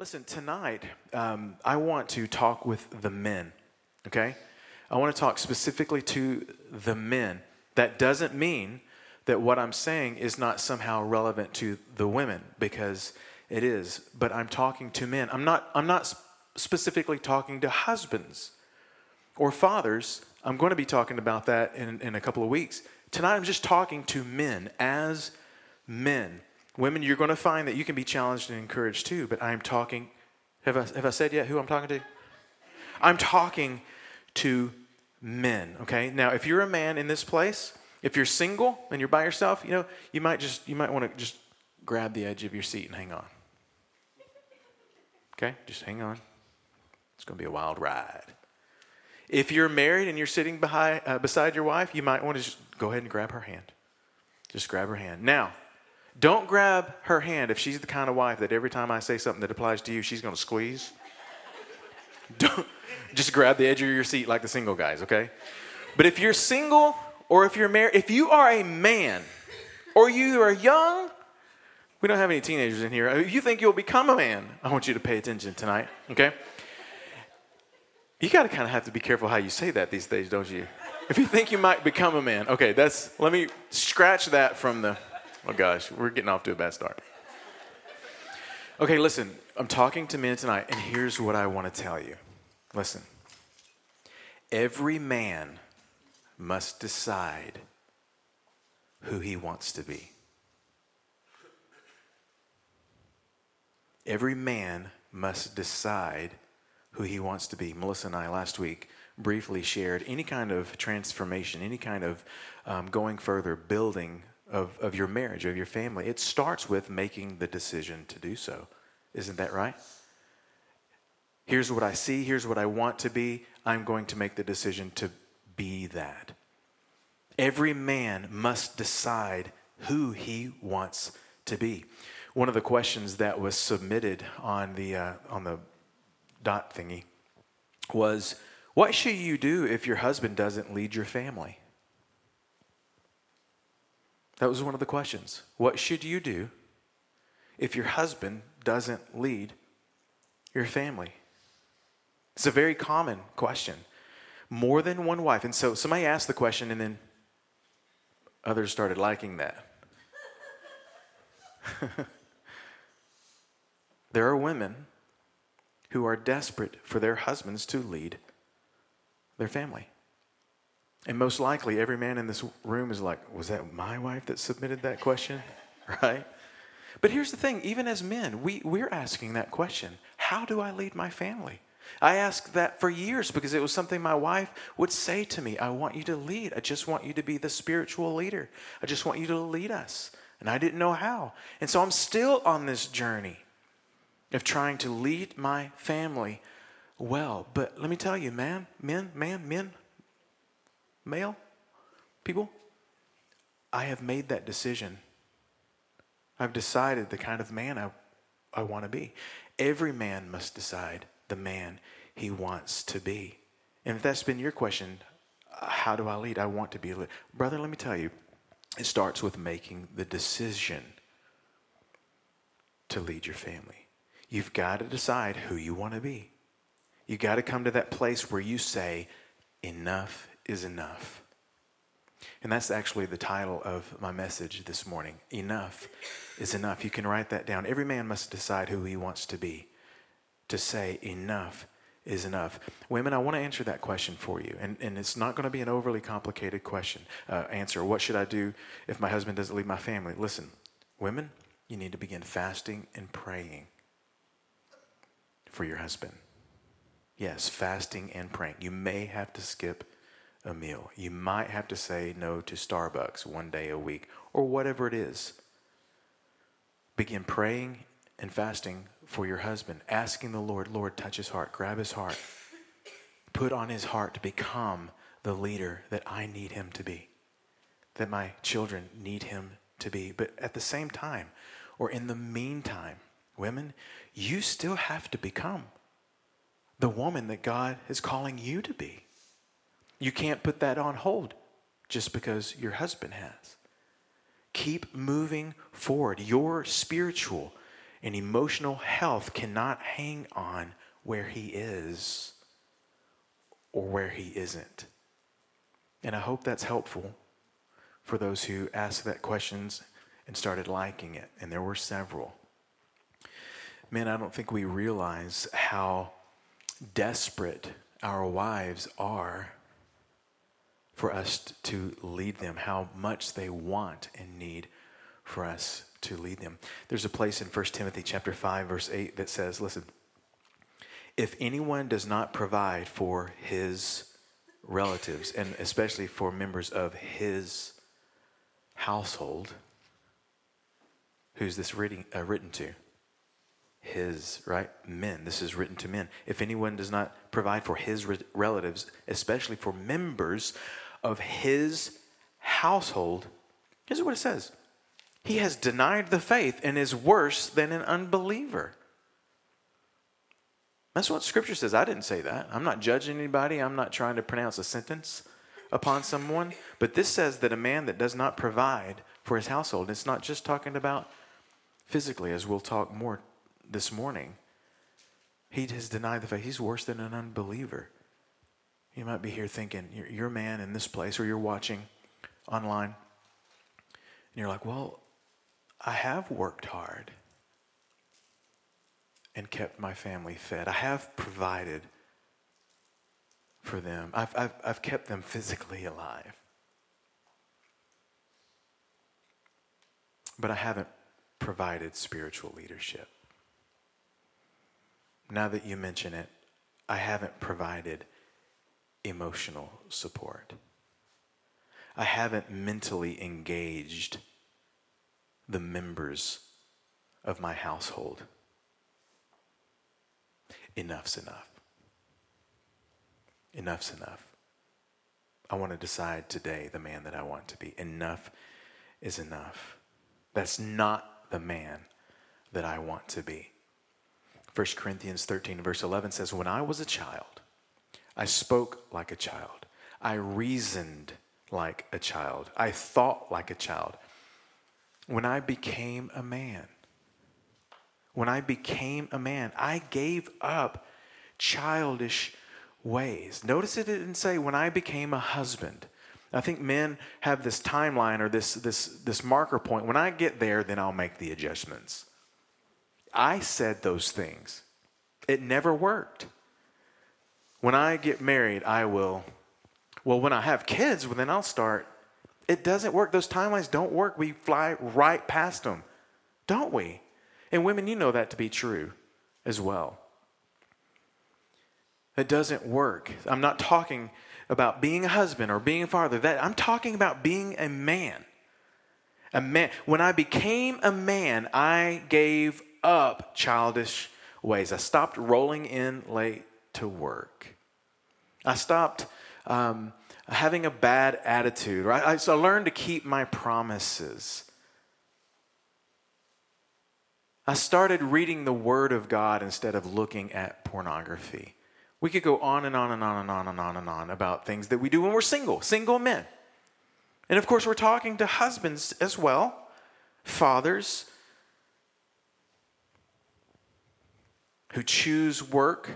Listen, tonight, um, I want to talk with the men, okay? I want to talk specifically to the men. That doesn't mean that what I'm saying is not somehow relevant to the women, because it is. But I'm talking to men. I'm not, I'm not specifically talking to husbands or fathers. I'm going to be talking about that in, in a couple of weeks. Tonight, I'm just talking to men as men. Women, you're going to find that you can be challenged and encouraged too, but I'm talking, have I, have I said yet who I'm talking to? I'm talking to men, okay? Now, if you're a man in this place, if you're single and you're by yourself, you know, you might just, you might want to just grab the edge of your seat and hang on. Okay? Just hang on. It's going to be a wild ride. If you're married and you're sitting behind, uh, beside your wife, you might want to just go ahead and grab her hand. Just grab her hand. Now, don't grab her hand if she's the kind of wife that every time I say something that applies to you, she's going to squeeze. Don't just grab the edge of your seat like the single guys, okay? But if you're single or if you're married, if you are a man or you are young, we don't have any teenagers in here. If you think you'll become a man, I want you to pay attention tonight, okay? You got to kind of have to be careful how you say that these days, don't you? If you think you might become a man, okay, that's, let me scratch that from the Oh gosh, we're getting off to a bad start. Okay, listen, I'm talking to men tonight, and here's what I want to tell you. Listen, every man must decide who he wants to be. Every man must decide who he wants to be. Melissa and I last week briefly shared any kind of transformation, any kind of um, going further, building of, of your marriage, of your family. It starts with making the decision to do so. Isn't that right? Here's what I see, here's what I want to be. I'm going to make the decision to be that. Every man must decide who he wants to be. One of the questions that was submitted on the, uh, on the dot thingy was What should you do if your husband doesn't lead your family? That was one of the questions. What should you do if your husband doesn't lead your family? It's a very common question. More than one wife. And so somebody asked the question, and then others started liking that. there are women who are desperate for their husbands to lead their family. And most likely, every man in this room is like, was that my wife that submitted that question? Right? But here's the thing even as men, we, we're asking that question How do I lead my family? I asked that for years because it was something my wife would say to me I want you to lead. I just want you to be the spiritual leader. I just want you to lead us. And I didn't know how. And so I'm still on this journey of trying to lead my family well. But let me tell you, man, men, man, men, male people, I have made that decision. I've decided the kind of man I, I want to be. Every man must decide the man he wants to be. And if that's been your question, how do I lead? I want to be a leader. Brother, let me tell you, it starts with making the decision to lead your family. You've got to decide who you want to be. You've got to come to that place where you say, enough is enough. And that's actually the title of my message this morning. Enough is enough. You can write that down. Every man must decide who he wants to be. To say enough is enough. Women, I want to answer that question for you. And, and it's not going to be an overly complicated question. Uh, answer What should I do if my husband doesn't leave my family? Listen, women, you need to begin fasting and praying for your husband. Yes, fasting and praying. You may have to skip a meal. You might have to say no to Starbucks one day a week or whatever it is. Begin praying and fasting for your husband, asking the Lord, Lord, touch his heart, grab his heart, put on his heart to become the leader that I need him to be, that my children need him to be. But at the same time, or in the meantime, women, you still have to become the woman that God is calling you to be. You can't put that on hold just because your husband has. Keep moving forward. Your spiritual And emotional health cannot hang on where he is or where he isn't. And I hope that's helpful for those who asked that questions and started liking it. And there were several. Man, I don't think we realize how desperate our wives are for us to lead them, how much they want and need for us to lead them. There's a place in 1 Timothy chapter 5 verse 8 that says, listen, if anyone does not provide for his relatives and especially for members of his household, who's this reading, uh, written to? His, right? Men. This is written to men. If anyone does not provide for his re- relatives, especially for members of his household, here's what it says He has denied the faith and is worse than an unbeliever. That's what Scripture says. I didn't say that. I'm not judging anybody. I'm not trying to pronounce a sentence upon someone. But this says that a man that does not provide for his household, it's not just talking about physically, as we'll talk more this morning. He has denied the faith. He's worse than an unbeliever. You might be here thinking, you're, you're a man in this place, or you're watching online, and you're like, well, I have worked hard and kept my family fed. I have provided for them, I've, I've, I've kept them physically alive. But I haven't provided spiritual leadership. Now that you mention it, I haven't provided emotional support. I haven't mentally engaged the members of my household enough's enough. Enough's enough. I want to decide today the man that I want to be. Enough is enough. That's not the man that I want to be. 1 Corinthians 13, verse 11 says, When I was a child, I spoke like a child. I reasoned like a child. I thought like a child. When I became a man, when I became a man, I gave up childish ways. Notice it didn't say when I became a husband. I think men have this timeline or this, this, this marker point. When I get there, then I'll make the adjustments. I said those things. It never worked. When I get married, I will. Well, when I have kids, well, then I'll start. It doesn't work. Those timelines don't work. We fly right past them, don't we? And women, you know that to be true as well. It doesn't work. I'm not talking about being a husband or being a father. That I'm talking about being a man. A man. When I became a man, I gave up childish ways. I stopped rolling in late to work. I stopped um, having a bad attitude. Right? I, so I learned to keep my promises. I started reading the Word of God instead of looking at pornography. We could go on and on and on and on and on and on about things that we do when we're single, single men. And of course, we're talking to husbands as well, fathers who choose work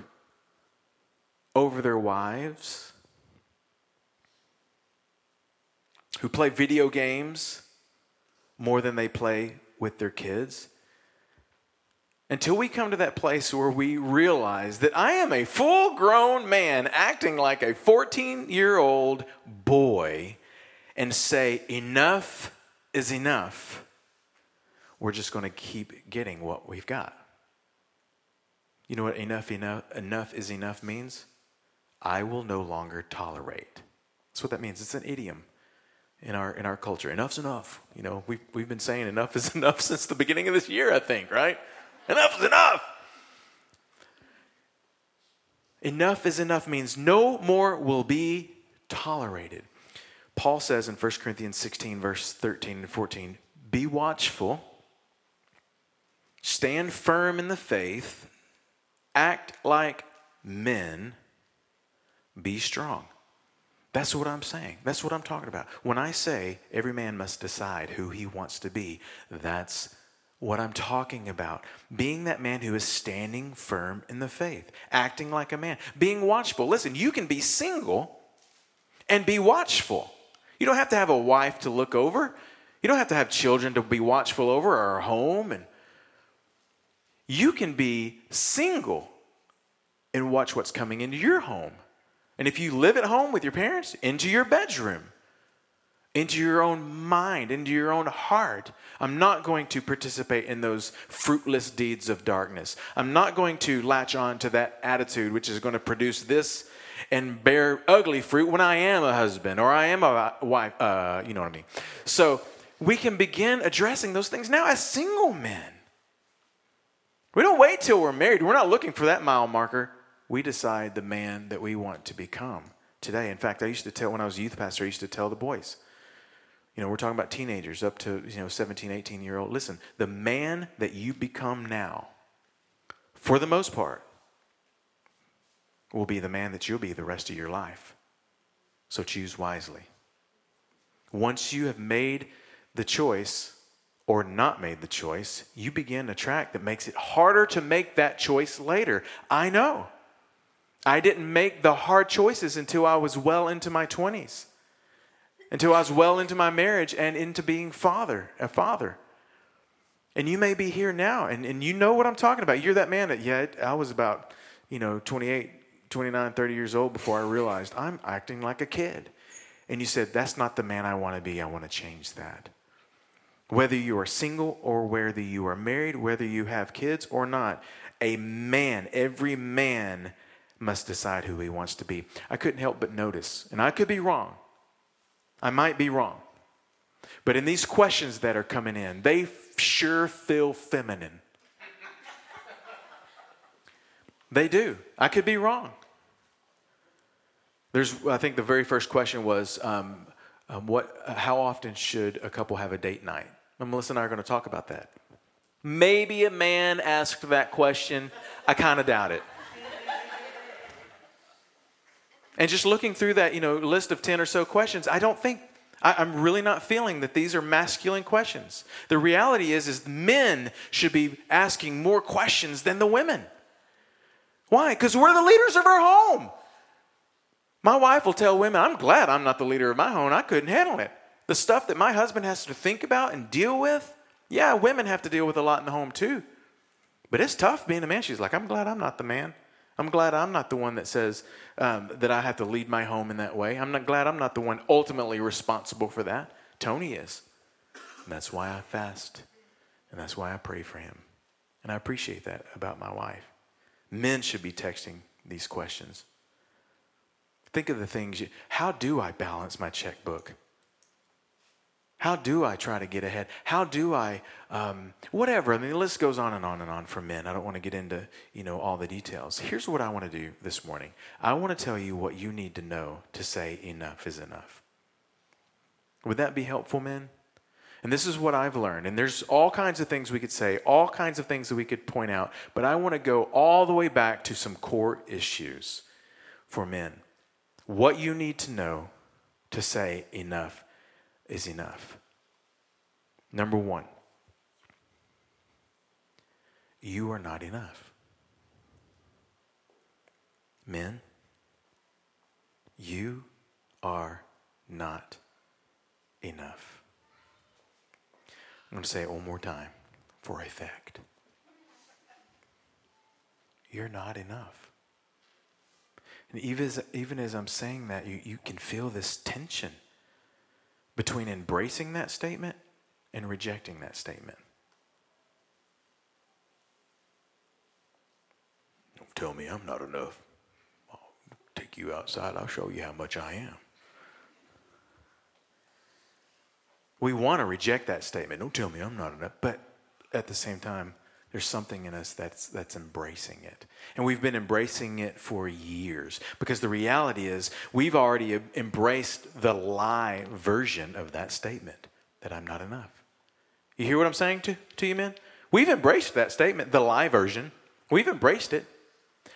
over their wives, who play video games more than they play with their kids until we come to that place where we realize that I am a full grown man acting like a 14 year old boy and say, enough is enough, we're just going to keep getting what we've got. You know what enough, enough, enough is enough means? I will no longer tolerate. That's what that means. It's an idiom in our in our culture. Enough's enough. You know, we've we've been saying enough is enough since the beginning of this year, I think, right? Enough is enough. Enough is enough means no more will be tolerated. Paul says in 1 Corinthians 16, verse 13 and 14 Be watchful, stand firm in the faith, act like men, be strong. That's what I'm saying. That's what I'm talking about. When I say every man must decide who he wants to be, that's what I'm talking about. Being that man who is standing firm in the faith, acting like a man, being watchful. Listen, you can be single and be watchful. You don't have to have a wife to look over. You don't have to have children to be watchful over or a home and you can be single and watch what's coming into your home. And if you live at home with your parents, into your bedroom, into your own mind, into your own heart. I'm not going to participate in those fruitless deeds of darkness. I'm not going to latch on to that attitude which is going to produce this and bear ugly fruit when I am a husband or I am a wife. Uh, you know what I mean? So we can begin addressing those things now as single men. We don't wait till we're married. We're not looking for that mile marker. We decide the man that we want to become today. In fact, I used to tell, when I was a youth pastor, I used to tell the boys, you know, we're talking about teenagers up to, you know, 17, 18 year old. Listen, the man that you become now, for the most part, will be the man that you'll be the rest of your life. So choose wisely. Once you have made the choice or not made the choice, you begin a track that makes it harder to make that choice later. I know. I didn't make the hard choices until I was well into my 20s, until I was well into my marriage and into being father, a father. And you may be here now and, and you know what I'm talking about. You're that man that, yeah, I was about, you know, 28, 29, 30 years old before I realized I'm acting like a kid. And you said, that's not the man I want to be. I want to change that. Whether you are single or whether you are married, whether you have kids or not, a man, every man must decide who he wants to be. I couldn't help but notice, and I could be wrong. I might be wrong. But in these questions that are coming in, they sure feel feminine. they do. I could be wrong. There's, I think the very first question was, um, um, what, how often should a couple have a date night? And Melissa and I are going to talk about that. Maybe a man asked that question. I kind of doubt it. And just looking through that, you know, list of 10 or so questions, I don't think I, am really not feeling that these are masculine questions. The reality is, is men should be asking more questions than the women. Why? Because we're the leaders of our home. My wife will tell women, I'm glad I'm not the leader of my home. I couldn't handle it. The stuff that my husband has to think about and deal with, yeah, women have to deal with a lot in the home too. But it's tough being a man. She's like, I'm glad I'm not the man. I'm glad I'm not the one that says um, that I have to lead my home in that way. I'm not glad I'm not the one ultimately responsible for that. Tony is. And that's why I fast. And that's why I pray for him. And I appreciate that about my wife. Men should be texting these questions. Think of the things you, how do I balance my checkbook? How do I try to get ahead? How do I, um, whatever. I mean, the list goes on and on and on for men. I don't want to get into, you know, all the details. Here's what I want to do this morning. I want to tell you what you need to know to say enough is enough. Would that be helpful, men? And this is what I've learned. And there's all kinds of things we could say, all kinds of things that we could point out. But I want to go all the way back to some core issues for men. What you need to know to say enough is enough. Number one, you are not enough. Men, you are not enough. I'm going to say it one more time for effect. You're not enough. And even as, even as I'm saying that, you, you can feel this tension between embracing that statement and rejecting that statement. Don't tell me I'm not enough. I'll take you outside, I'll show you how much I am. We want to reject that statement. Don't tell me I'm not enough. But at the same time, there's something in us that's, that's embracing it. And we've been embracing it for years because the reality is we've already embraced the lie version of that statement that I'm not enough. You hear what I'm saying to, to you, men? We've embraced that statement, the lie version. We've embraced it.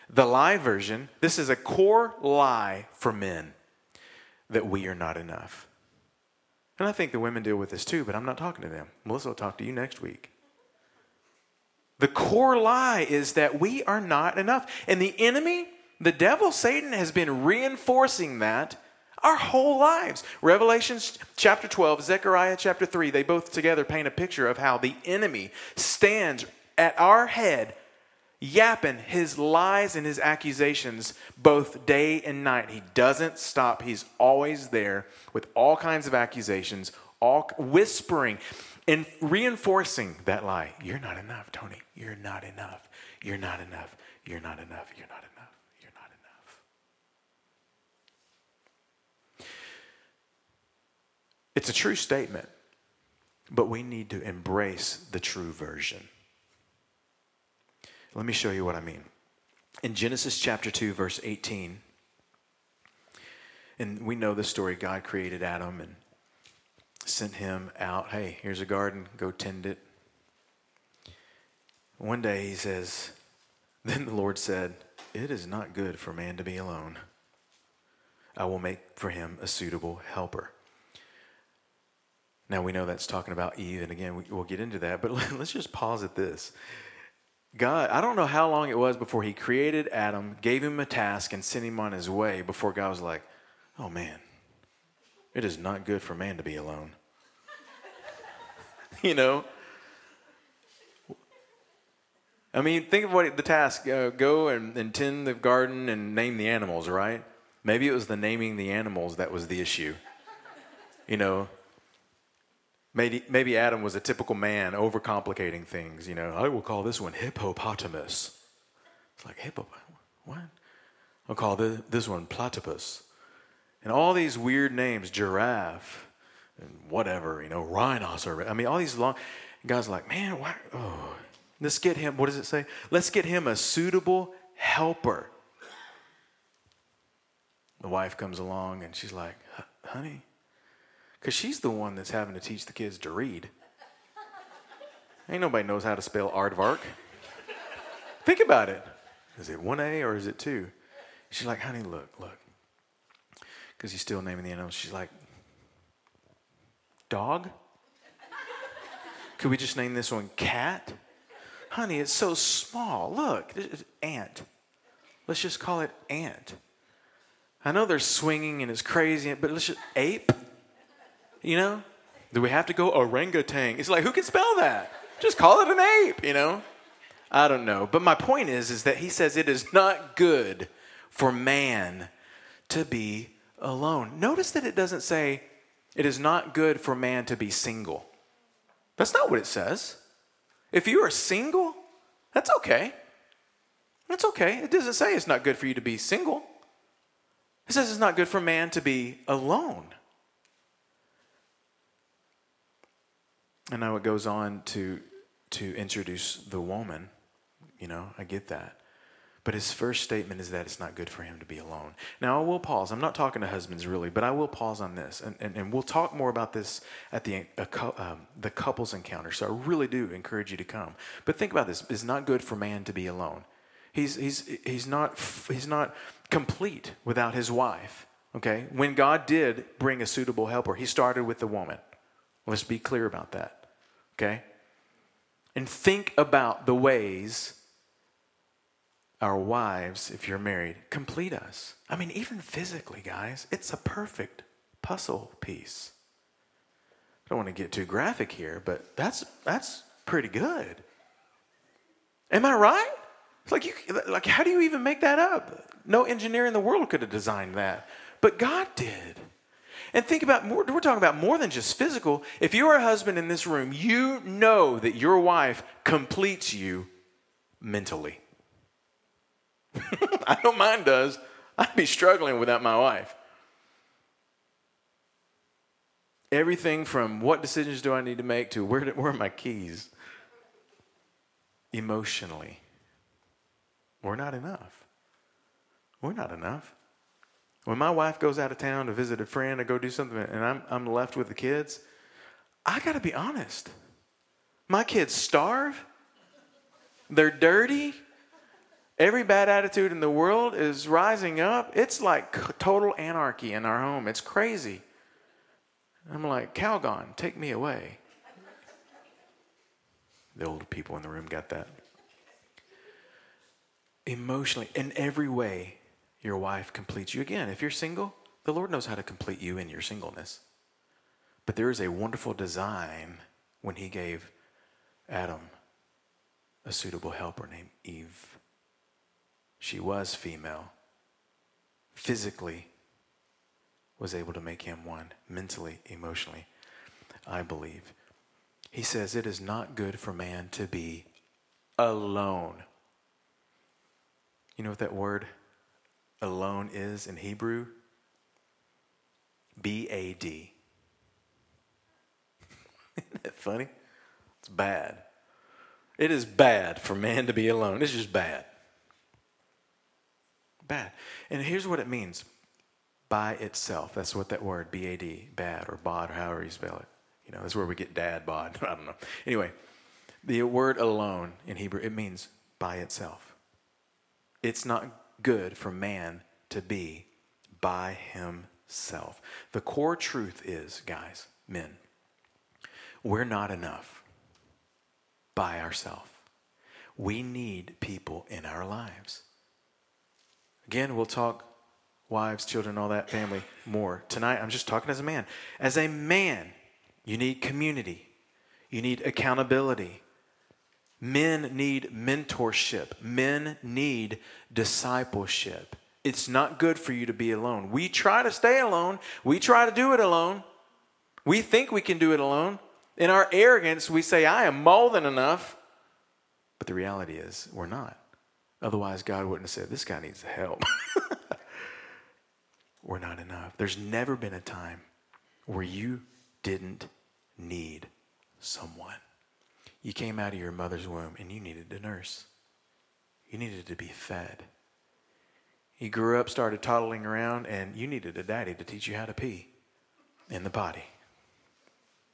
The lie version, this is a core lie for men that we are not enough. And I think the women deal with this too, but I'm not talking to them. Melissa will talk to you next week. The core lie is that we are not enough. And the enemy, the devil, Satan, has been reinforcing that our whole lives. Revelations chapter 12, Zechariah chapter 3, they both together paint a picture of how the enemy stands at our head, yapping his lies and his accusations both day and night. He doesn't stop, he's always there with all kinds of accusations, all whispering and reinforcing that lie. You're not enough, Tony. You're not enough. You're not enough. You're not enough. You're not enough. You're not enough. It's a true statement, but we need to embrace the true version. Let me show you what I mean. In Genesis chapter 2, verse 18, and we know the story God created Adam and sent him out. Hey, here's a garden, go tend it. One day he says, Then the Lord said, It is not good for man to be alone. I will make for him a suitable helper. Now we know that's talking about Eve, and again, we'll get into that, but let's just pause at this. God, I don't know how long it was before he created Adam, gave him a task, and sent him on his way before God was like, oh man, it is not good for man to be alone. you know? I mean, think of what the task uh, go and, and tend the garden and name the animals, right? Maybe it was the naming the animals that was the issue. You know, maybe, maybe Adam was a typical man, overcomplicating things. You know, I will call this one hippopotamus. It's like, hippo, what? I'll call this, this one platypus and all these weird names, giraffe and whatever, you know, rhinoceros. I mean, all these long. God's like, man, why? Oh, let's get him. What does it say? Let's get him a suitable helper. The wife comes along and she's like, honey, because she's the one that's having to teach the kids to read. Ain't nobody knows how to spell aardvark. Think about it. Is it 1A or is it 2? She's like, honey, look, look because he's still naming the animals. She's like, Dog? Could we just name this one Cat? Honey, it's so small. Look, ant. Let's just call it ant. I know they're swinging and it's crazy, but let's just ape. You know? Do we have to go orangutan? It's like who can spell that? Just call it an ape, you know? I don't know. But my point is is that he says it is not good for man to be alone. Notice that it doesn't say it is not good for man to be single. That's not what it says. If you are single, that's okay. That's okay. It doesn't say it's not good for you to be single. It says it's not good for man to be alone. And now it goes on to to introduce the woman. You know, I get that. But his first statement is that it's not good for him to be alone. Now, I will pause. I'm not talking to husbands really, but I will pause on this. And, and, and we'll talk more about this at the, um, the couples encounter. So I really do encourage you to come. But think about this it's not good for man to be alone. He's, he's, he's, not, he's not complete without his wife. Okay? When God did bring a suitable helper, he started with the woman. Let's be clear about that. Okay? And think about the ways our wives, if you're married, complete us. I mean, even physically, guys, it's a perfect puzzle piece. I don't want to get too graphic here, but that's that's pretty good. Am I right? It's like you like how do you even make that up? No engineer in the world could have designed that. But God did. And think about more, we're talking about more than just physical. If you're a husband in this room, you know that your wife completes you mentally. I know mine does. I'd be struggling without my wife. Everything from what decisions do I need to make to where, where are my keys? Emotionally, we're not enough. We're not enough. When my wife goes out of town to visit a friend or go do something and I'm, I'm left with the kids, I got to be honest. My kids starve, they're dirty, Every bad attitude in the world is rising up. It's like total anarchy in our home. It's crazy. I'm like, Calgon, take me away. The older people in the room got that. emotionally, in every way, your wife completes you. Again, if you're single, the Lord knows how to complete you in your singleness. But there is a wonderful design when He gave Adam a suitable helper named Eve. She was female, physically was able to make him one, mentally, emotionally, I believe. He says, It is not good for man to be alone. You know what that word alone is in Hebrew? B A D. Isn't that funny? It's bad. It is bad for man to be alone. It's just bad. Bad. And here's what it means by itself. That's what that word, B A D, bad or bod, or however you spell it. You know, that's where we get dad bod. I don't know. Anyway, the word alone in Hebrew, it means by itself. It's not good for man to be by himself. The core truth is, guys, men, we're not enough by ourselves. We need people in our lives. Again, we'll talk wives, children, all that family more. Tonight, I'm just talking as a man. As a man, you need community, you need accountability. Men need mentorship, men need discipleship. It's not good for you to be alone. We try to stay alone, we try to do it alone. We think we can do it alone. In our arrogance, we say, I am more than enough. But the reality is, we're not. Otherwise, God wouldn't have said, This guy needs help. we're not enough. There's never been a time where you didn't need someone. You came out of your mother's womb and you needed a nurse. You needed to be fed. You grew up, started toddling around, and you needed a daddy to teach you how to pee in the potty.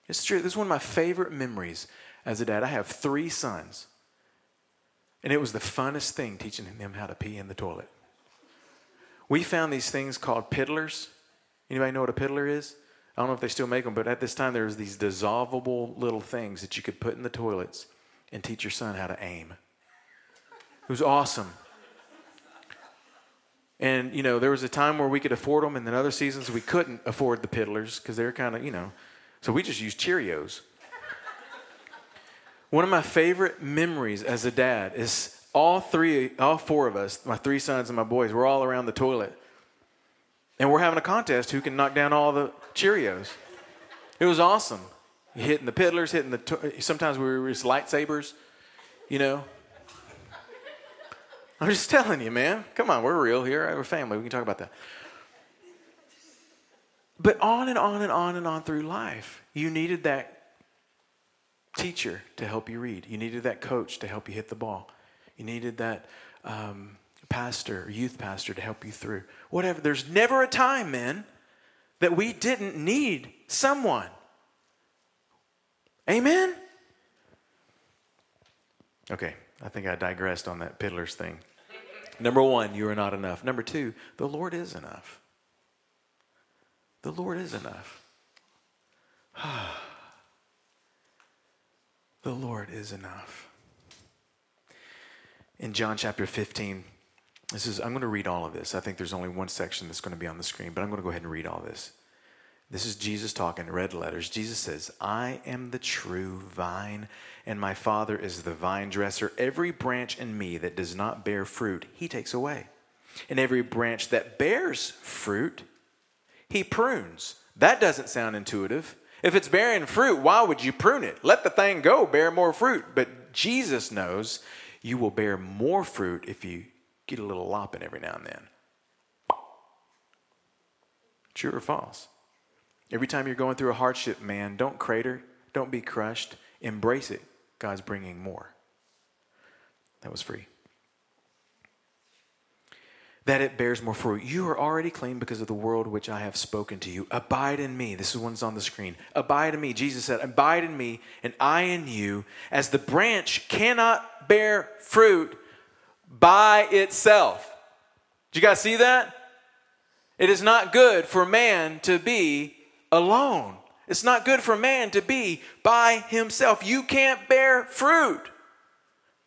It's true. This is one of my favorite memories as a dad. I have three sons, and it was the funnest thing teaching them how to pee in the toilet. We found these things called piddlers. Anybody know what a piddler is? I don't know if they still make them, but at this time there was these dissolvable little things that you could put in the toilets and teach your son how to aim. It was awesome. And you know, there was a time where we could afford them, and then other seasons we couldn't afford the piddlers because they're kind of, you know, so we just used Cheerios. One of my favorite memories as a dad is all three, all four of us, my three sons and my boys, we're all around the toilet. And we're having a contest who can knock down all the Cheerios. It was awesome. Hitting the piddlers, hitting the, to- sometimes we were just lightsabers, you know. I'm just telling you, man. Come on, we're real here. We're family. We can talk about that. But on and on and on and on through life, you needed that teacher to help you read. You needed that coach to help you hit the ball. You needed that um, pastor, youth pastor to help you through. Whatever. There's never a time, man, that we didn't need someone. Amen? Okay, I think I digressed on that piddlers thing. Number one, you are not enough. Number two, the Lord is enough. The Lord is enough. the Lord is enough. In John chapter 15, this is I'm going to read all of this. I think there's only one section that's going to be on the screen, but I'm going to go ahead and read all this. This is Jesus talking, red letters. Jesus says, I am the true vine, and my Father is the vine dresser. Every branch in me that does not bear fruit, he takes away. And every branch that bears fruit, he prunes. That doesn't sound intuitive. If it's bearing fruit, why would you prune it? Let the thing go, bear more fruit. But Jesus knows you will bear more fruit if you get a little lopping every now and then. True or false? Every time you're going through a hardship, man, don't crater, don't be crushed, embrace it. God's bringing more. That was free that it bears more fruit. You are already clean because of the world which I have spoken to you. Abide in me. This is one's on the screen. Abide in me. Jesus said, Abide in me, and I in you, as the branch cannot bear fruit by itself. Did you guys see that? It is not good for man to be alone. It's not good for man to be by himself. You can't bear fruit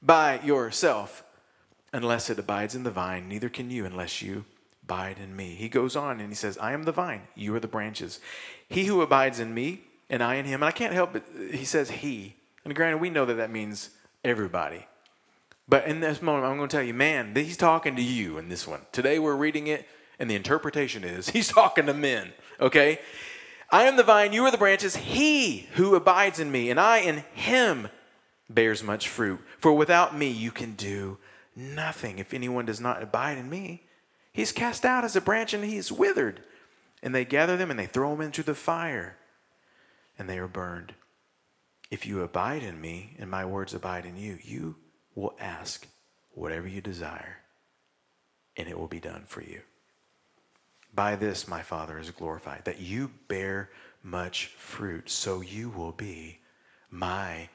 by yourself unless it abides in the vine, neither can you unless you abide in me. He goes on and he says, I am the vine, you are the branches. He who abides in me, and I in him. And I can't help it, he says he. And granted, we know that that means everybody. But in this moment, I'm going to tell you, man, he's talking to you in this one. Today we're reading it, and the interpretation is he's talking to men, okay? I am the vine, you are the branches. He who abides in me, and I in him bears much fruit. For without me, you can do nothing. If anyone does not abide in me, he's cast out as a branch and he is withered. And they gather them and they throw them into the fire, and they are burned. If you abide in me, and my words abide in you, you will ask whatever you desire, and it will be done for you. By this my Father is glorified, that you bear much fruit, so you will be my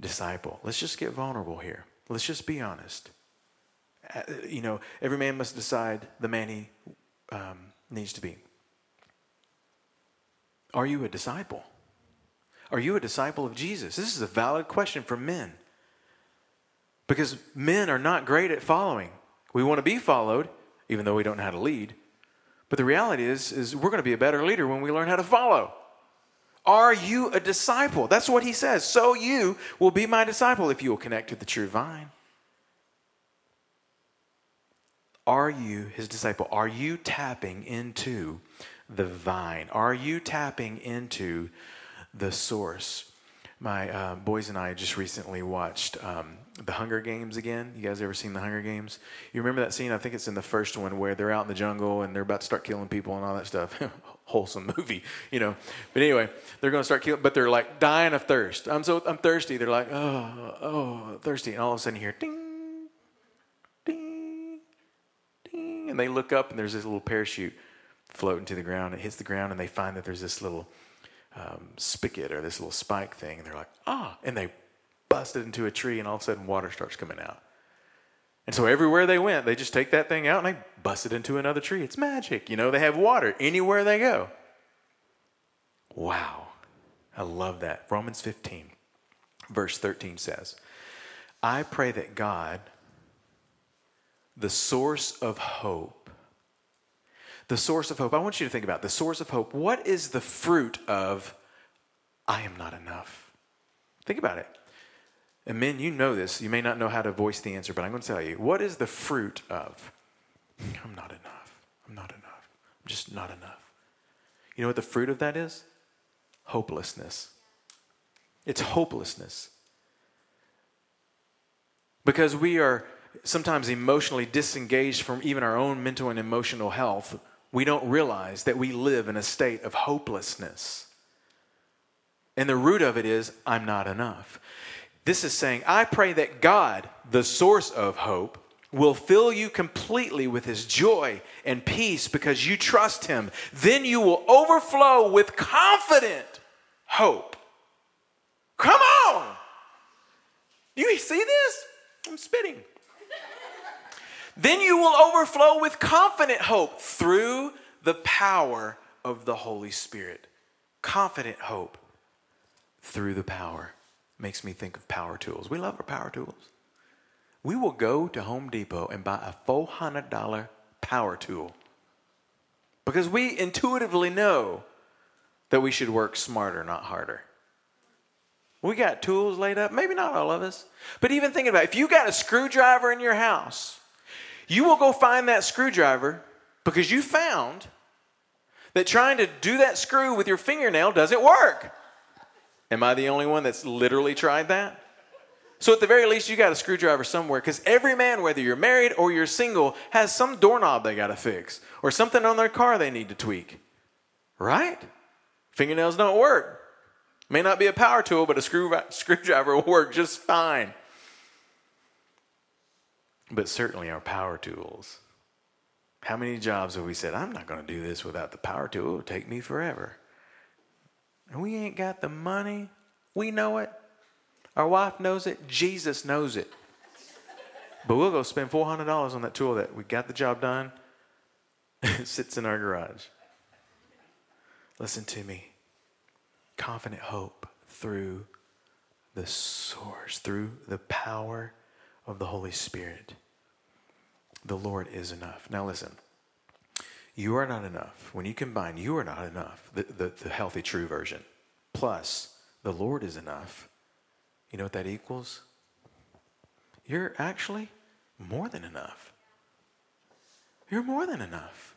disciple. Let's just get vulnerable here. Let's just be honest. Uh, you know, every man must decide the man he um, needs to be. Are you a disciple? Are you a disciple of Jesus? This is a valid question for men. Because men are not great at following. We want to be followed, even though we don't know how to lead. But the reality is, is we're going to be a better leader when we learn how to follow. Are you a disciple? That's what he says. So you will be my disciple if you will connect to the true vine. Are you his disciple? Are you tapping into the vine? Are you tapping into the source? My uh, boys and I just recently watched um, the Hunger Games again. You guys ever seen the Hunger Games? You remember that scene? I think it's in the first one where they're out in the jungle and they're about to start killing people and all that stuff. Wholesome movie, you know. But anyway, they're going to start killing, but they're like dying of thirst. I'm so I'm thirsty. They're like, oh, oh, thirsty, and all of a sudden you hear ding, ding, ding, and they look up and there's this little parachute floating to the ground. It hits the ground and they find that there's this little um, spigot or this little spike thing. And they're like, ah, and they bust it into a tree, and all of a sudden water starts coming out. And so everywhere they went, they just take that thing out and they bust it into another tree. It's magic. You know, they have water anywhere they go. Wow. I love that. Romans 15, verse 13 says, I pray that God, the source of hope, the source of hope, I want you to think about the source of hope. What is the fruit of I am not enough? Think about it. And men, you know this. You may not know how to voice the answer, but I'm going to tell you. What is the fruit of I'm not enough? I'm not enough. I'm just not enough. You know what the fruit of that is? Hopelessness. It's hopelessness. Because we are sometimes emotionally disengaged from even our own mental and emotional health, we don't realize that we live in a state of hopelessness. And the root of it is, I'm not enough. This is saying, I pray that God, the source of hope, will fill you completely with his joy and peace because you trust him. Then you will overflow with confident hope. Come on! Do You see this? I'm spitting. Then you will overflow with confident hope through the power of the Holy Spirit. Confident hope through the power makes me think of power tools. We love our power tools. We will go to Home Depot and buy a $400 power tool because we intuitively know that we should work smarter, not harder. We got tools laid up, maybe not all of us, but even thinking about it, if you got a screwdriver in your house, you will go find that screwdriver because you found that trying to do that screw with your fingernail doesn't work. Am I the only one that's literally tried that? So, at the very least, you got a screwdriver somewhere because every man, whether you're married or you're single, has some doorknob they got to fix or something on their car they need to tweak. Right? Fingernails don't work. May not be a power tool, but a screw, screwdriver will work just fine. But certainly our power tools. How many jobs have we said, I'm not going to do this without the power tool? It'll take me forever. And we ain't got the money. We know it. Our wife knows it. Jesus knows it. But we'll go spend $400 on that tool that we got the job done. it sits in our garage. Listen to me. Confident hope through the source, through the power of the Holy Spirit. the Lord is enough. Now, listen. You are not enough. When you combine, you are not enough, the, the, the healthy, true version, plus the Lord is enough, you know what that equals? You're actually more than enough. You're more than enough.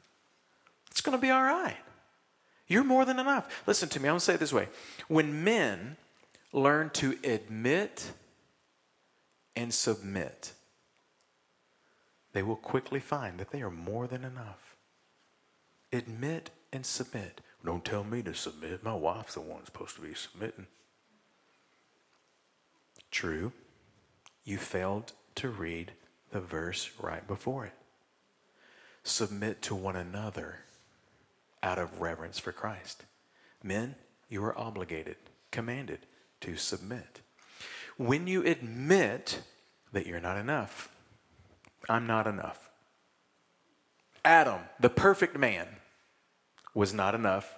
It's going to be all right. You're more than enough. Listen to me, I'm going to say it this way. When men learn to admit and submit, they will quickly find that they are more than enough. Admit and submit. Don't tell me to submit. My wife's the one supposed to be submitting. True. You failed to read the verse right before it. Submit to one another out of reverence for Christ. Men, you are obligated, commanded to submit. When you admit that you're not enough, I'm not enough. Adam, the perfect man, was not enough.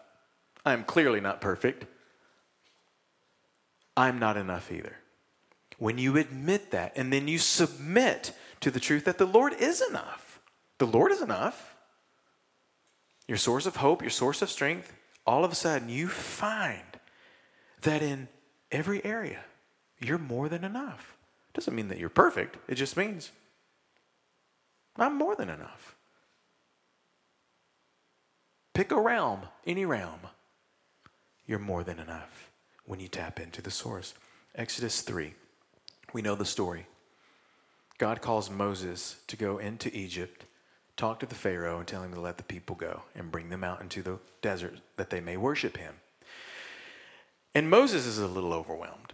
I am clearly not perfect. I'm not enough either. When you admit that and then you submit to the truth that the Lord is enough, the Lord is enough. Your source of hope, your source of strength, all of a sudden you find that in every area you're more than enough. Doesn't mean that you're perfect, it just means I'm more than enough. Pick a realm, any realm. You're more than enough when you tap into the source. Exodus 3. We know the story. God calls Moses to go into Egypt, talk to the Pharaoh, and tell him to let the people go and bring them out into the desert that they may worship him. And Moses is a little overwhelmed.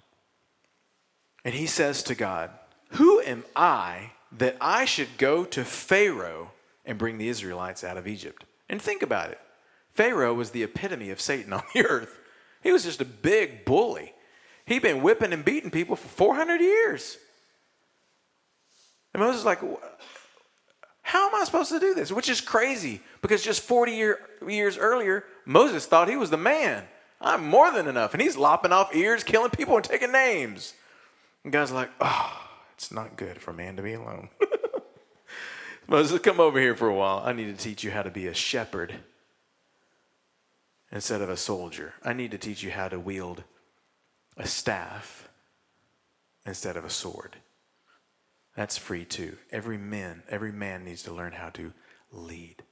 And he says to God, Who am I that I should go to Pharaoh and bring the Israelites out of Egypt? And think about it. Pharaoh was the epitome of Satan on the earth. He was just a big bully. He'd been whipping and beating people for 400 years. And Moses is like, how am I supposed to do this? Which is crazy because just 40 year, years earlier, Moses thought he was the man. I'm more than enough. And he's lopping off ears, killing people, and taking names. And God's like, oh, it's not good for man to be alone. Moses, come over here for a while. I need to teach you how to be a shepherd instead of a soldier. I need to teach you how to wield a staff instead of a sword. That's free too. Every man, every man needs to learn how to lead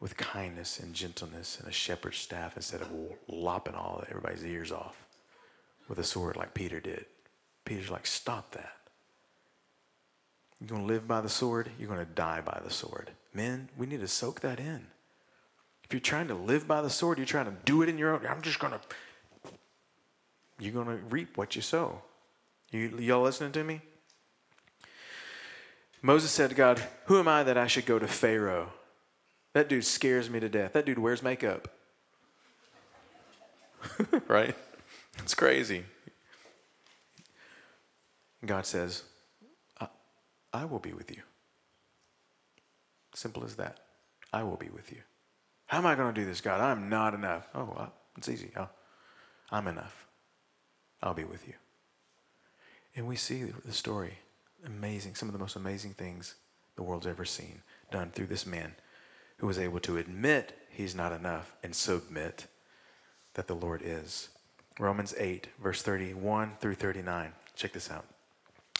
with kindness and gentleness and a shepherd's staff instead of lopping all everybody's ears off with a sword like Peter did. Peter's like, stop that. You're going to live by the sword, you're going to die by the sword. Men, we need to soak that in. If you're trying to live by the sword, you're trying to do it in your own, I'm just going to, you're going to reap what you sow. You, y'all listening to me? Moses said to God, Who am I that I should go to Pharaoh? That dude scares me to death. That dude wears makeup. right? It's crazy. God says, I, I will be with you. Simple as that. I will be with you. How am I going to do this, God? I'm not enough. Oh, well, it's easy. Oh, I'm enough. I'll be with you. And we see the story. Amazing. Some of the most amazing things the world's ever seen done through this man who was able to admit he's not enough and submit that the Lord is. Romans 8, verse 31 through 39. Check this out.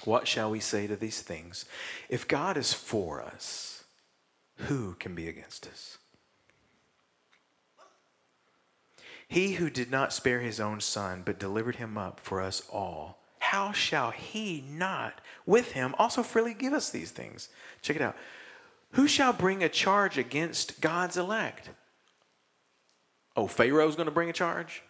What shall we say to these things? If God is for us, who can be against us? He who did not spare his own son, but delivered him up for us all, how shall he not with him also freely give us these things? Check it out. Who shall bring a charge against God's elect? Oh, Pharaoh's going to bring a charge?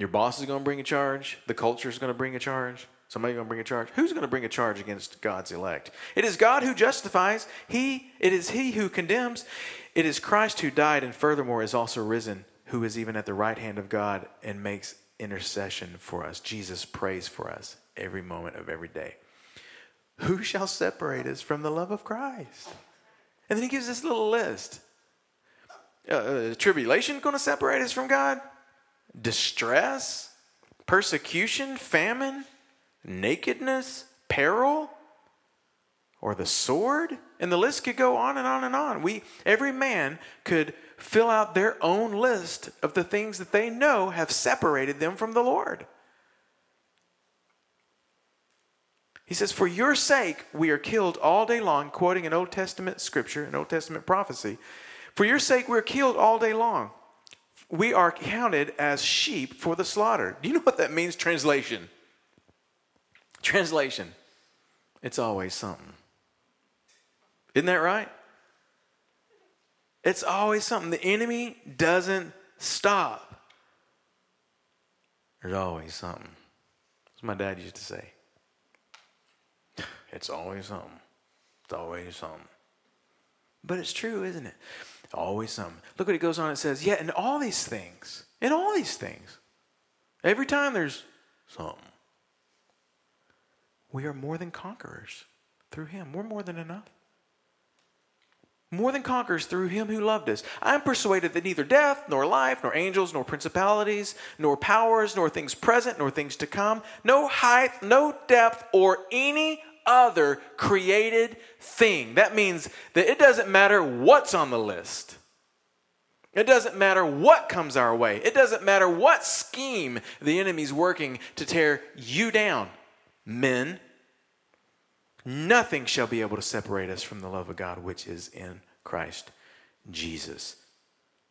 Your boss is going to bring a charge? The culture is going to bring a charge? Somebody going to bring a charge? Who's going to bring a charge against God's elect? It is God who justifies. He it is he who condemns. It is Christ who died and furthermore is also risen, who is even at the right hand of God and makes intercession for us. Jesus prays for us every moment of every day. Who shall separate us from the love of Christ? And then he gives this little list. Uh, uh tribulation going to separate us from God? Distress? Persecution? Famine? Nakedness? Peril? or the sword? And the list could go on and on and on. We, every man could fill out their own list of the things that they know have separated them from the Lord. He says, For your sake we are killed all day long, quoting an Old Testament scripture, an Old Testament prophecy. For your sake we're killed all day long. We are counted as sheep for the slaughter. Do you know what that means? Translation. Translation. It's always something. Isn't that right? It's always something. The enemy doesn't stop. There's always something. As my dad used to say. It's always something. It's always something. But it's true, isn't it? Always something. Look what it goes on. It says, Yeah, in all these things, in all these things, every time there's something, we are more than conquerors through him. We're more than enough more than conquerors through him who loved us. I am persuaded that neither death, nor life, nor angels, nor principalities, nor powers, nor things present, nor things to come, no height, no depth, or any other created thing. That means that it doesn't matter what's on the list. It doesn't matter what comes our way. It doesn't matter what scheme the enemy's working to tear you down. Men, Nothing shall be able to separate us from the love of God which is in Christ Jesus.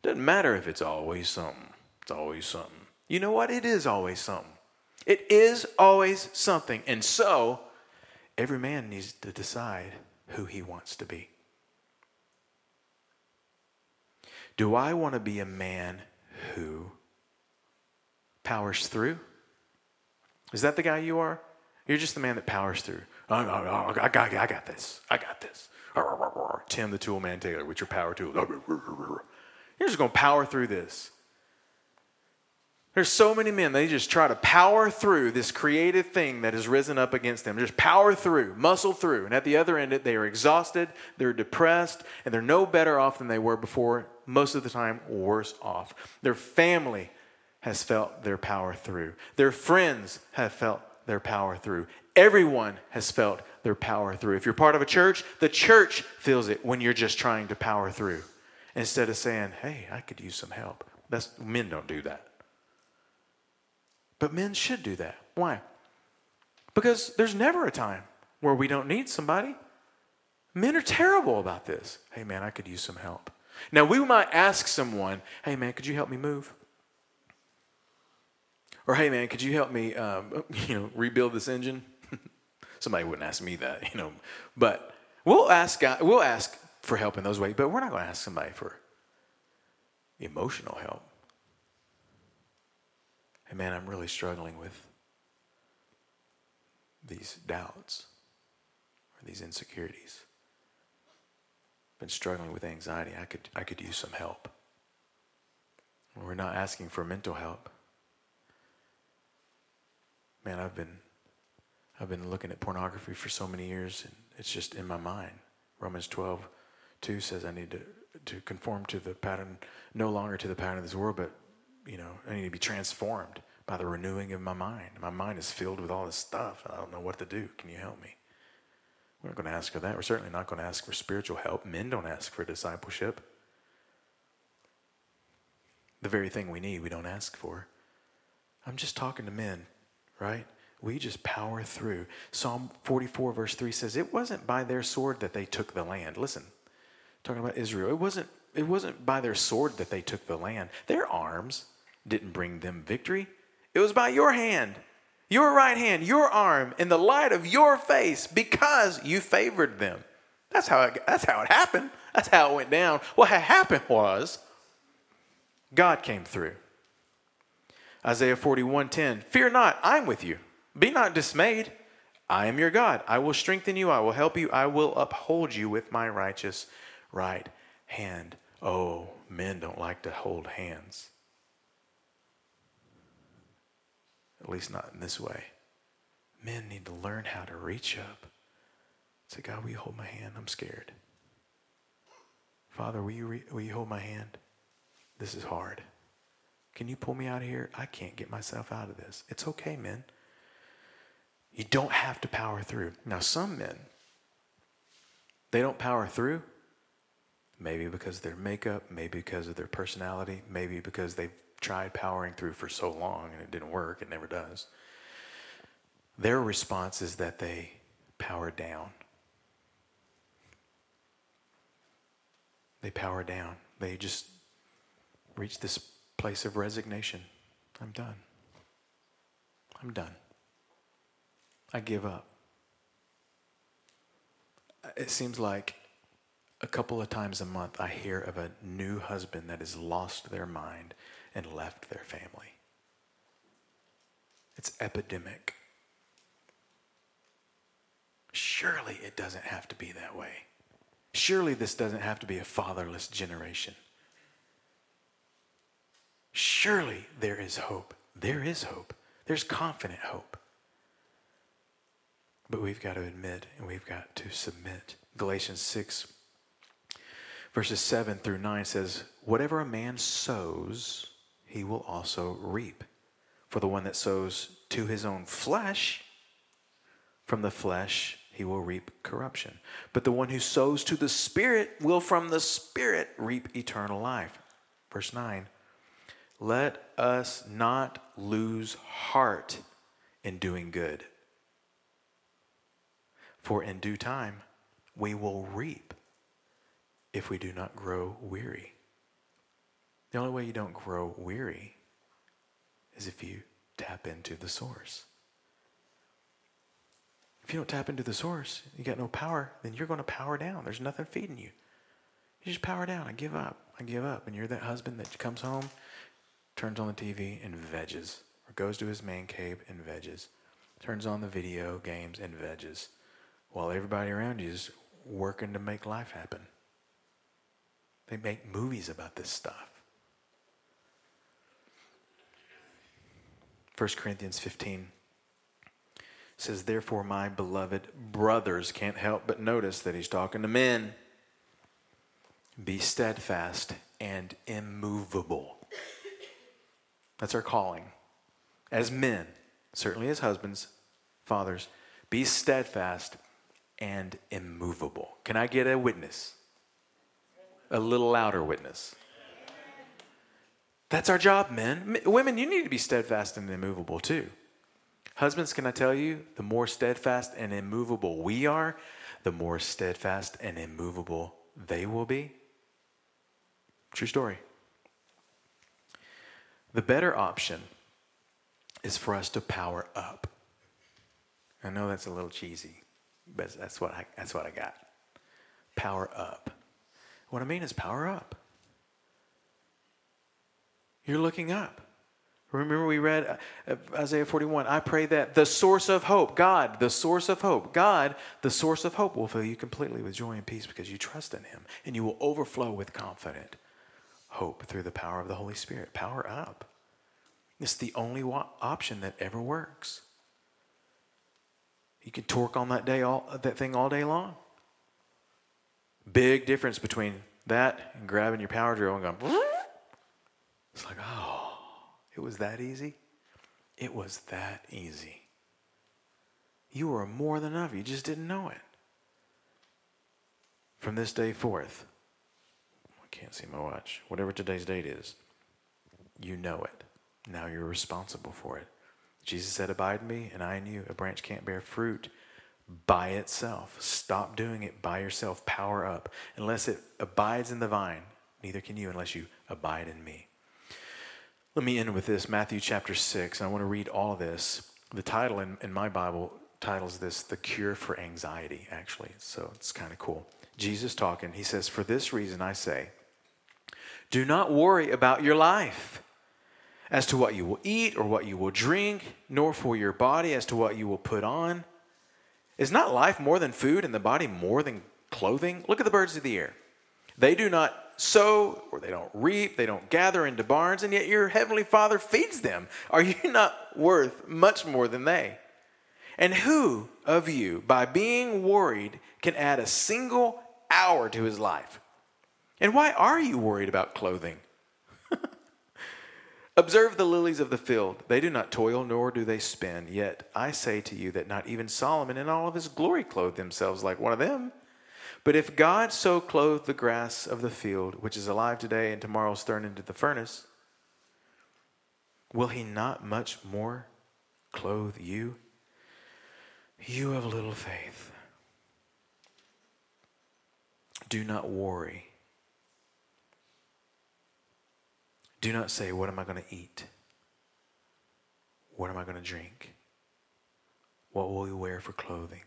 Doesn't matter if it's always something. It's always something. You know what? It is always something. It is always something. And so, every man needs to decide who he wants to be. Do I want to be a man who powers through? Is that the guy you are? You're just the man that powers through. Oh, I, got, I got this. I got this. Tim the Tool Man Taylor with your power tool. You're just going to power through this. There's so many men, they just try to power through this creative thing that has risen up against them. Just power through, muscle through. And at the other end, they are exhausted, they're depressed, and they're no better off than they were before, most of the time, worse off. Their family has felt their power through, their friends have felt their power through. Everyone has felt their power through. If you're part of a church, the church feels it when you're just trying to power through. Instead of saying, hey, I could use some help. That's, men don't do that. But men should do that. Why? Because there's never a time where we don't need somebody. Men are terrible about this. Hey, man, I could use some help. Now, we might ask someone, hey, man, could you help me move? Or, hey, man, could you help me, um, you know, rebuild this engine? Somebody wouldn't ask me that, you know. But we'll ask we'll ask for help in those ways, but we're not going to ask somebody for emotional help. Hey, man, I'm really struggling with these doubts or these insecurities. Been struggling with anxiety. I could, I could use some help. We're not asking for mental help. Man, I've been I've been looking at pornography for so many years, and it's just in my mind. Romans 12, 2 says I need to, to conform to the pattern, no longer to the pattern of this world, but, you know, I need to be transformed by the renewing of my mind. My mind is filled with all this stuff. I don't know what to do. Can you help me? We're not going to ask for that. We're certainly not going to ask for spiritual help. Men don't ask for discipleship. The very thing we need, we don't ask for. I'm just talking to men, right? we just power through. Psalm 44, verse 3 says, It wasn't by their sword that they took the land. Listen, talking about Israel, it wasn't, it wasn't by their sword that they took the land. Their arms didn't bring them victory. It was by your hand, your right hand, your arm, in the light of your face, because you favored them. That's how it, that's how it happened. That's how it went down. What had happened was God came through. Isaiah 41:10 Fear not, I'm with you. Be not dismayed. I am your God. I will strengthen you. I will help you. I will uphold you with my righteous right hand. Oh, men don't like to hold hands. At least not in this way. Men need to learn how to reach up. Say, God, will you hold my hand? I'm scared. Father, will you, re- will you hold my hand? This is hard. Can you pull me out of here? I can't get myself out of this. It's okay, men. You don't have to power through. Now, some men, They don't power through. Maybe because of their makeup, maybe because of their personality, maybe because they've tried powering through for so long and it didn't work, it never does. Their response is that they power down. They power down. They just reach this place of resignation. I'm done. I'm done. I give up. It seems like a couple of times a month I hear of a new husband that has lost their mind and left their family. It's epidemic. Surely it doesn't have to be that way. Surely this doesn't have to be a fatherless generation. Surely there is hope. There is hope. There's confident hope. But we've got to admit and we've got to submit. Galatians 6, verses 7 through 9 says, Whatever a man sows, he will also reap. For the one that sows to his own flesh, from the flesh he will reap corruption. But the one who sows to the Spirit will from the Spirit reap eternal life. Verse 9 Let us not lose heart in doing good, for in due time we will reap if we do not grow weary. The only way you don't grow weary is if you tap into the source. If you don't tap into the source, you got no power, then you're going to power down. There's nothing feeding you. You just power down. I give up. I give up. And you're that husband that comes home, turns on the TV and veges, or goes to his man cave and veges, turns on the video games and veges, while everybody around you is working to make life happen. They make movies about this stuff. 1 Corinthians 15 says, Therefore, my beloved brothers can't help but notice that he's talking to men. Be steadfast and immovable. That's our calling. As men, certainly as husbands, fathers, be steadfast and immovable. Can I get a witness? A little louder witness. That's our job, men. Women, you need to be steadfast and immovable too. Husbands, can I tell you, the more steadfast and immovable we are, the more steadfast and immovable they will be. True story. The better option is for us to power up. I know that's a little cheesy, but that's what I, that's what I got. Power up. What I mean is power up. You're looking up. Remember, we read uh, Isaiah 41 I pray that the source of hope, God, the source of hope, God, the source of hope, will fill you completely with joy and peace because you trust in Him and you will overflow with confident hope through the power of the Holy Spirit. Power up. It's the only option that ever works. You can torque on that day all that thing all day long. Big difference between that and grabbing your power drill and going. It's like, oh, it was that easy. It was that easy. You were more than enough. You just didn't know it. From this day forth, I can't see my watch. Whatever today's date is, you know it. Now you're responsible for it. Jesus said, Abide in me, and I in you. A branch can't bear fruit by itself. Stop doing it by yourself. Power up. Unless it abides in the vine, neither can you unless you abide in me. Let me end with this Matthew chapter 6. And I want to read all of this. The title in, in my Bible titles this The Cure for Anxiety, actually. So it's kind of cool. Jesus talking, he says, For this reason I say, do not worry about your life as to what you will eat or what you will drink, nor for your body as to what you will put on. Is not life more than food and the body more than clothing? Look at the birds of the air. They do not sow or they don't reap, they don't gather into barns, and yet your heavenly Father feeds them. Are you not worth much more than they? And who of you, by being worried, can add a single hour to his life? And why are you worried about clothing? Observe the lilies of the field. They do not toil, nor do they spin. Yet I say to you that not even Solomon in all of his glory clothed himself like one of them. But if God so clothed the grass of the field, which is alive today and tomorrow is thrown into the furnace, will he not much more clothe you? You have little faith. Do not worry. Do not say, What am I going to eat? What am I going to drink? What will we wear for clothing?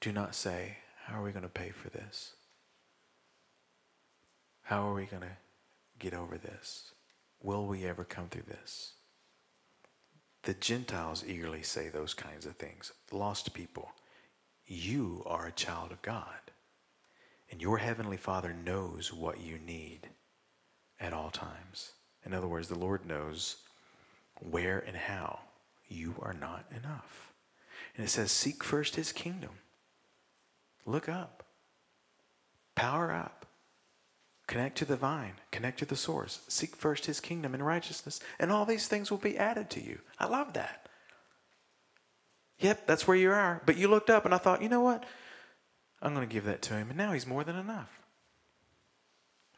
Do not say, How are we going to pay for this? How are we going to get over this? Will we ever come through this? The Gentiles eagerly say those kinds of things. Lost people, you are a child of God, and your heavenly Father knows what you need at all times. In other words, the Lord knows where and how you are not enough. And it says, Seek first his kingdom. Look up, power up, connect to the vine, connect to the source. Seek first his kingdom and righteousness, and all these things will be added to you. I love that. Yep, that's where you are. But you looked up, and I thought, you know what? I'm going to give that to him. And now he's more than enough.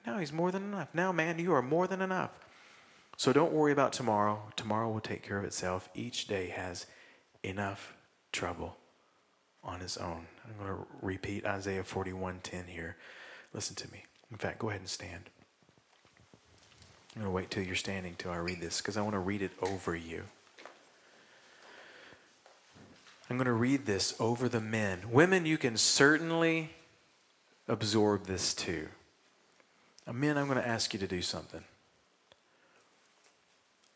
Now he's more than enough. Now, man, you are more than enough. So don't worry about tomorrow. Tomorrow will take care of itself. Each day has enough trouble on its own. I'm going to repeat Isaiah 41:10 here. Listen to me. In fact, go ahead and stand. I'm going to wait till you're standing till I read this because I want to read it over you. I'm going to read this over the men. Women, you can certainly absorb this too. Men, I'm going to ask you to do something.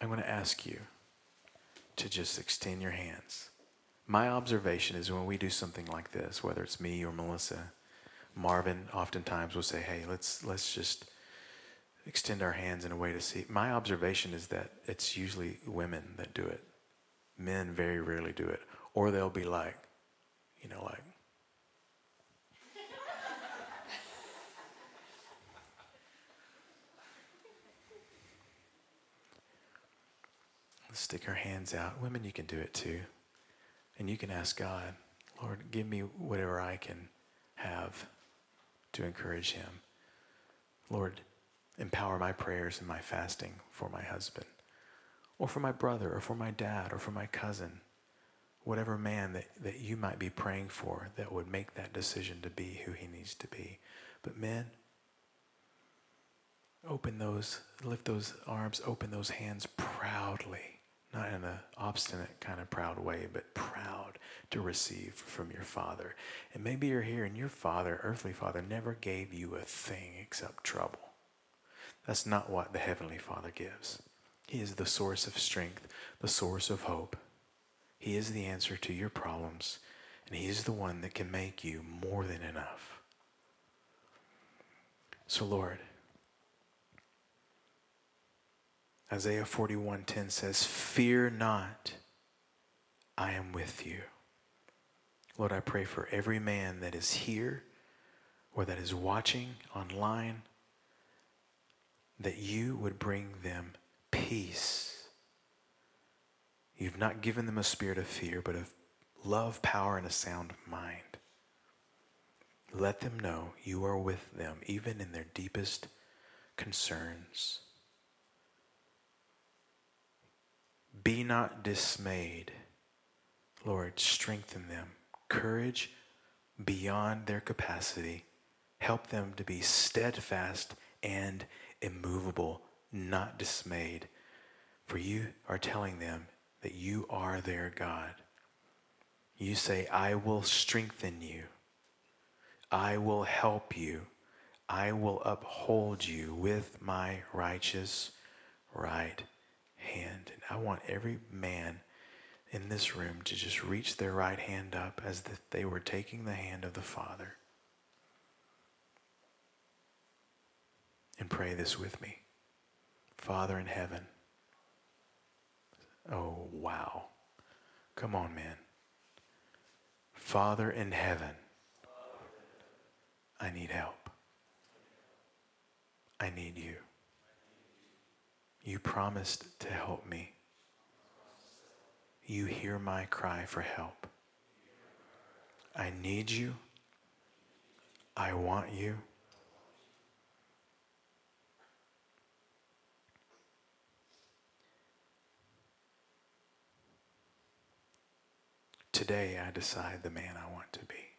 I'm going to ask you to just extend your hands. My observation is when we do something like this, whether it's me or Melissa, Marvin oftentimes will say, "Hey, let's let's just extend our hands in a way to see." My observation is that it's usually women that do it. Men very rarely do it, or they'll be like, you know, like stick our hands out. Women, you can do it too. And you can ask God, Lord, give me whatever I can have to encourage him. Lord, empower my prayers and my fasting for my husband, or for my brother, or for my dad, or for my cousin. Whatever man that, that you might be praying for that would make that decision to be who he needs to be. But men, open those, lift those arms, open those hands proudly not in an obstinate kind of proud way, but proud to receive from your Father. And maybe you're here and your Father, earthly Father, never gave you a thing except trouble. That's not what the Heavenly Father gives. He is the source of strength, the source of hope. He is the answer to your problems, and He is the one that can make you more than enough. So, Lord, Isaiah 41:10 says, "Fear not, I am with you." Lord, I pray for every man that is here or that is watching online that you would bring them peace. You've not given them a spirit of fear, but of love, power, and a sound mind. Let them know you are with them, even in their deepest concerns. Be not dismayed. Lord, strengthen them. Courage beyond their capacity. Help them to be steadfast and immovable, not dismayed. For you are telling them that you are their God. You say, I will strengthen you. I will help you. I will uphold you with my righteous right hand. And I want every man in this room to just reach their right hand up as if they were taking the hand of the Father. And pray this with me. Father in heaven. Oh, wow. Come on, man. Father in heaven. I need help. I need you. You promised to help me. You hear my cry for help. I need you. I want you. Today, I decide the man I want to be.